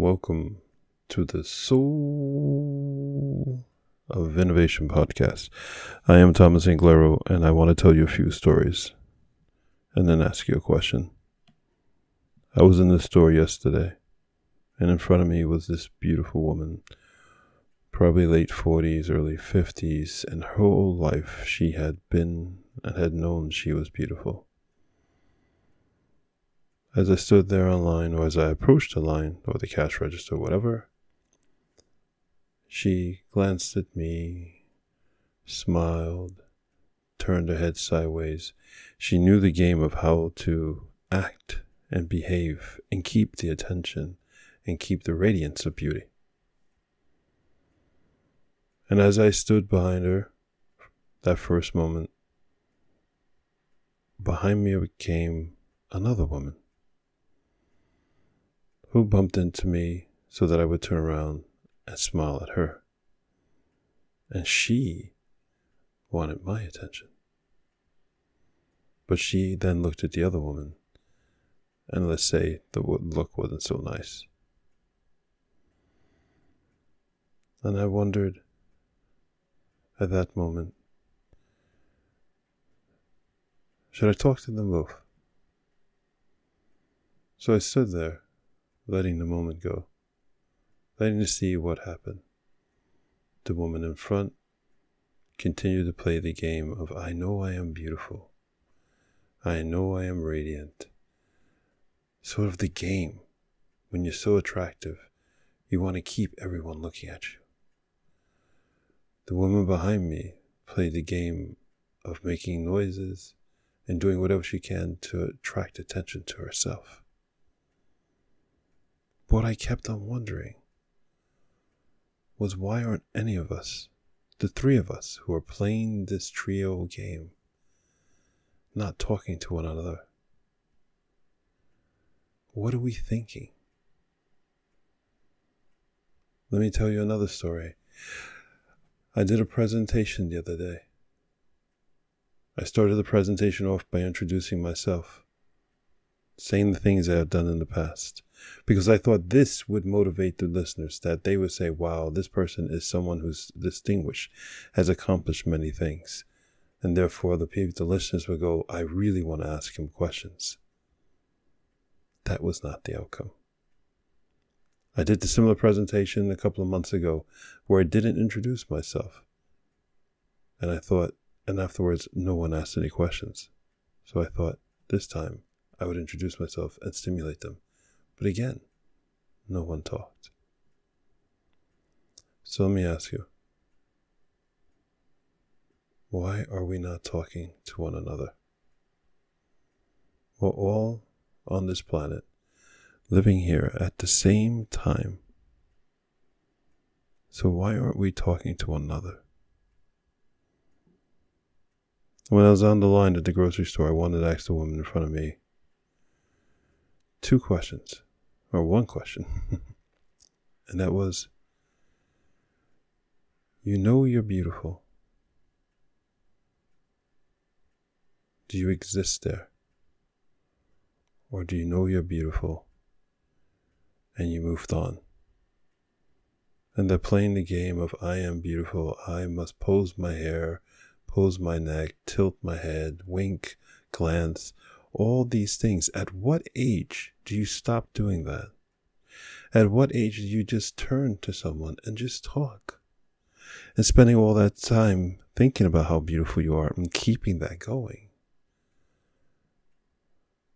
Welcome to the Soul of Innovation podcast. I am Thomas Anglero, and I want to tell you a few stories and then ask you a question. I was in the store yesterday, and in front of me was this beautiful woman, probably late 40s, early 50s, and her whole life she had been and had known she was beautiful. As I stood there on line, or as I approached the line, or the cash register, whatever, she glanced at me, smiled, turned her head sideways. She knew the game of how to act and behave and keep the attention and keep the radiance of beauty. And as I stood behind her, that first moment, behind me came another woman who bumped into me so that I would turn around and smile at her. And she wanted my attention. But she then looked at the other woman, and let's say the look wasn't so nice. And I wondered at that moment should I talk to them both? So I stood there letting the moment go, letting to see what happened. The woman in front continued to play the game of I know I am beautiful. I know I am radiant. Sort of the game. When you're so attractive, you want to keep everyone looking at you. The woman behind me played the game of making noises and doing whatever she can to attract attention to herself. What I kept on wondering was why aren't any of us, the three of us who are playing this trio game, not talking to one another? What are we thinking? Let me tell you another story. I did a presentation the other day. I started the presentation off by introducing myself, saying the things I have done in the past because I thought this would motivate the listeners that they would say, wow, this person is someone who's distinguished, has accomplished many things. And therefore, the people, the listeners would go, I really want to ask him questions. That was not the outcome. I did the similar presentation a couple of months ago where I didn't introduce myself. And I thought, and afterwards, no one asked any questions. So I thought, this time I would introduce myself and stimulate them. But again, no one talked. So let me ask you why are we not talking to one another? We're all on this planet living here at the same time. So why aren't we talking to one another? When I was on the line at the grocery store, I wanted to ask the woman in front of me two questions or one question, and that was You know you're beautiful. Do you exist there? Or do you know you're beautiful and you moved on? And they're playing the game of I am beautiful, I must pose my hair, pose my neck, tilt my head, wink, glance, all these things. At what age do you stop doing that? At what age do you just turn to someone and just talk? And spending all that time thinking about how beautiful you are and keeping that going.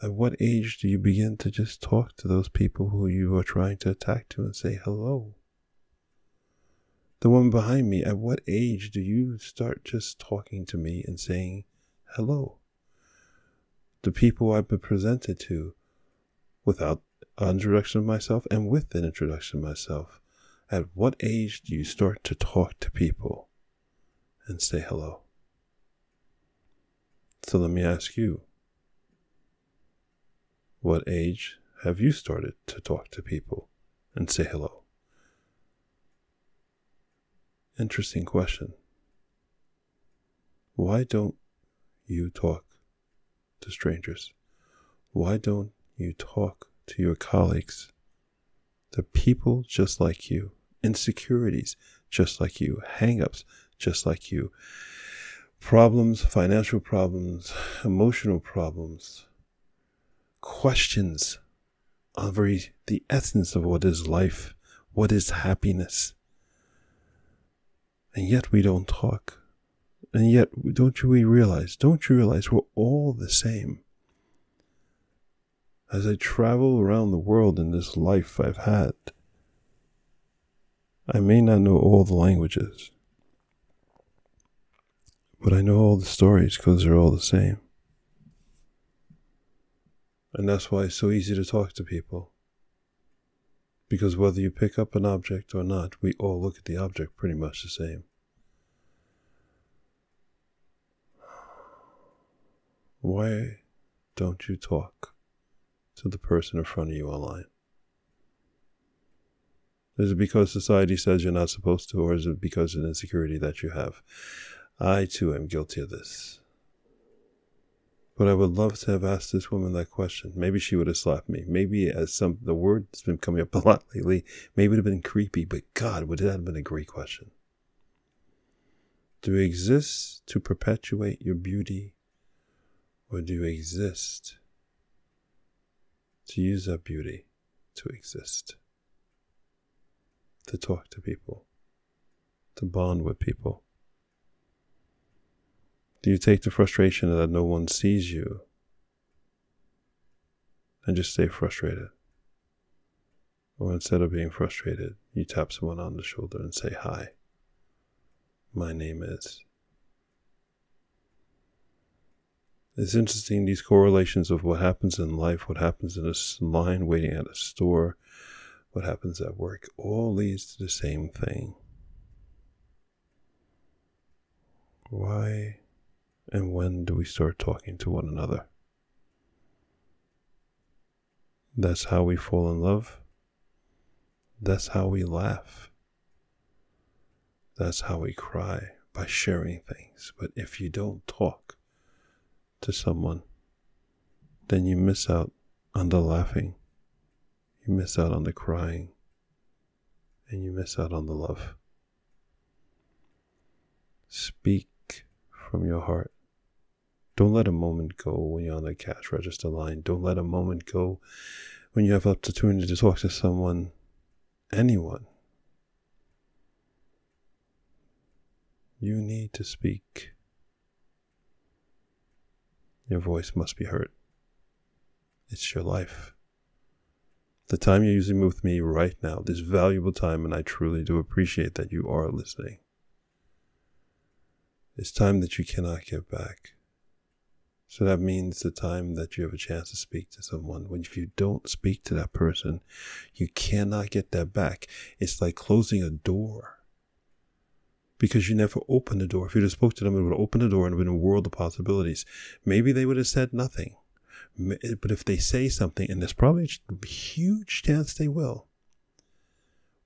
At what age do you begin to just talk to those people who you are trying to attack to and say hello? The woman behind me, at what age do you start just talking to me and saying hello? The people I've been presented to without an introduction of myself and with an introduction of myself. At what age do you start to talk to people and say hello? So let me ask you what age have you started to talk to people and say hello? Interesting question. Why don't you talk to strangers? Why don't you talk to your colleagues They're people just like you, insecurities just like you, hangups just like you, problems, financial problems, emotional problems, questions over the essence of what is life, what is happiness. And yet we don't talk. And yet, don't you we realize, don't you realize we're all the same? As I travel around the world in this life I've had, I may not know all the languages, but I know all the stories because they're all the same. And that's why it's so easy to talk to people. Because whether you pick up an object or not, we all look at the object pretty much the same. Why don't you talk to the person in front of you online? Is it because society says you're not supposed to, or is it because of the insecurity that you have? I too am guilty of this. But I would love to have asked this woman that question. Maybe she would have slapped me. Maybe as some the word's been coming up a lot lately, maybe it would have been creepy, but God, would that have been a great question. Do you exist to perpetuate your beauty? Or do you exist to use that beauty to exist? To talk to people, to bond with people do you take the frustration that no one sees you and just stay frustrated? Or instead of being frustrated, you tap someone on the shoulder and say, Hi, my name is. It's interesting these correlations of what happens in life, what happens in a line waiting at a store, what happens at work, all leads to the same thing. Why and when do we start talking to one another? That's how we fall in love. That's how we laugh. That's how we cry by sharing things. But if you don't talk to someone, then you miss out on the laughing, you miss out on the crying, and you miss out on the love. Speak from your heart. Don't let a moment go when you're on the cash register line. Don't let a moment go when you have opportunity to talk to someone, anyone. You need to speak. Your voice must be heard. It's your life. The time you're using with me right now, this valuable time, and I truly do appreciate that you are listening. It's time that you cannot get back. So that means the time that you have a chance to speak to someone. When if you don't speak to that person, you cannot get that back. It's like closing a door. Because you never opened the door. If you just spoke to them, it would open the door and been a world of possibilities. Maybe they would have said nothing. But if they say something, and there's probably a huge chance they will,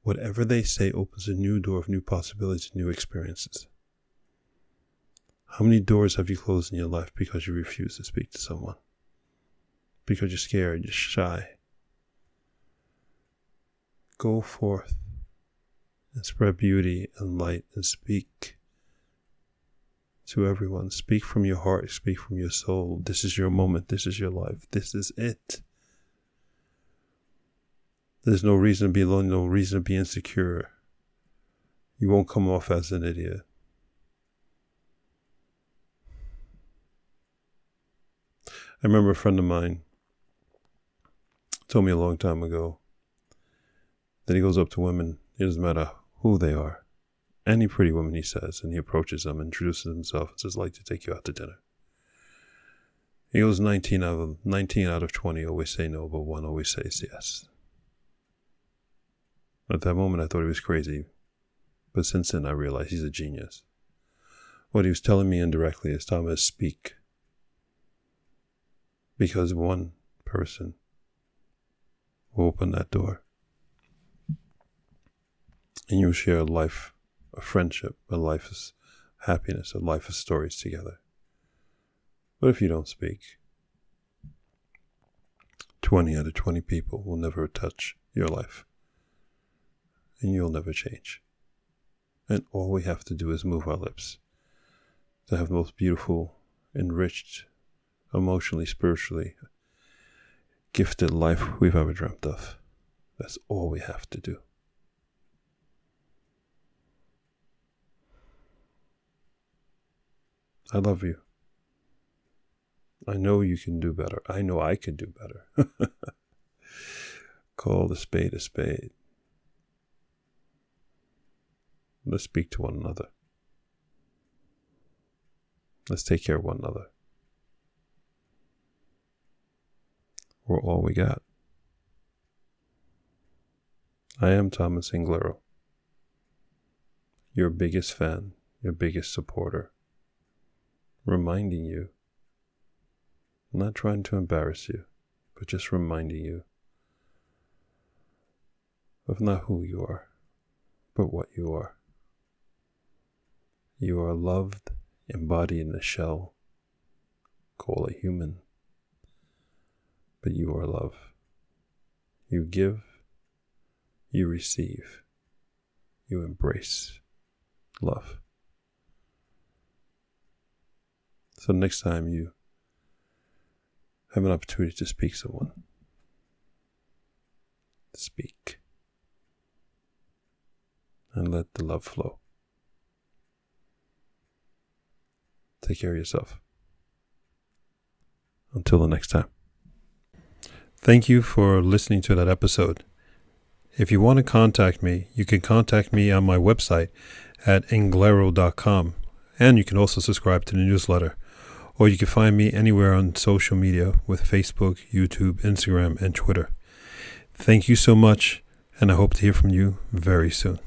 whatever they say opens a new door of new possibilities, and new experiences. How many doors have you closed in your life because you refuse to speak to someone? Because you're scared, you're shy. Go forth and spread beauty and light and speak to everyone. Speak from your heart, speak from your soul. This is your moment, this is your life, this is it. There's no reason to be alone, no reason to be insecure. You won't come off as an idiot. I remember a friend of mine told me a long time ago that he goes up to women, it doesn't matter who they are, any pretty woman he says, and he approaches them, introduces himself, and says, like to take you out to dinner. He goes 19 out of 19 out of 20 always say no, but one always says yes. At that moment, I thought he was crazy, but since then, I realized he's a genius. What he was telling me indirectly is, Thomas, speak because one person will open that door. And you'll share a life, a friendship, a life of happiness, a life of stories together. But if you don't speak, 20 out of 20 people will never touch your life and you'll never change. And all we have to do is move our lips to have the most beautiful, enriched, emotionally, spiritually gifted life we've ever dreamt of. That's all we have to do. I love you. I know you can do better. I know I can do better. Call the spade a spade. Let's speak to one another. Let's take care of one another. We're all we got. I am Thomas Anglero, your biggest fan, your biggest supporter, reminding you, not trying to embarrass you, but just reminding you of not who you are, but what you are. You are loved, embodied in a shell, call a human, but you are love. You give, you receive, you embrace love. So next time you have an opportunity to speak someone, speak and let the love flow. Take care of yourself. Until the next time. Thank you for listening to that episode. If you want to contact me, you can contact me on my website at anglero.com, and you can also subscribe to the newsletter. Or you can find me anywhere on social media with Facebook, YouTube, Instagram, and Twitter. Thank you so much, and I hope to hear from you very soon.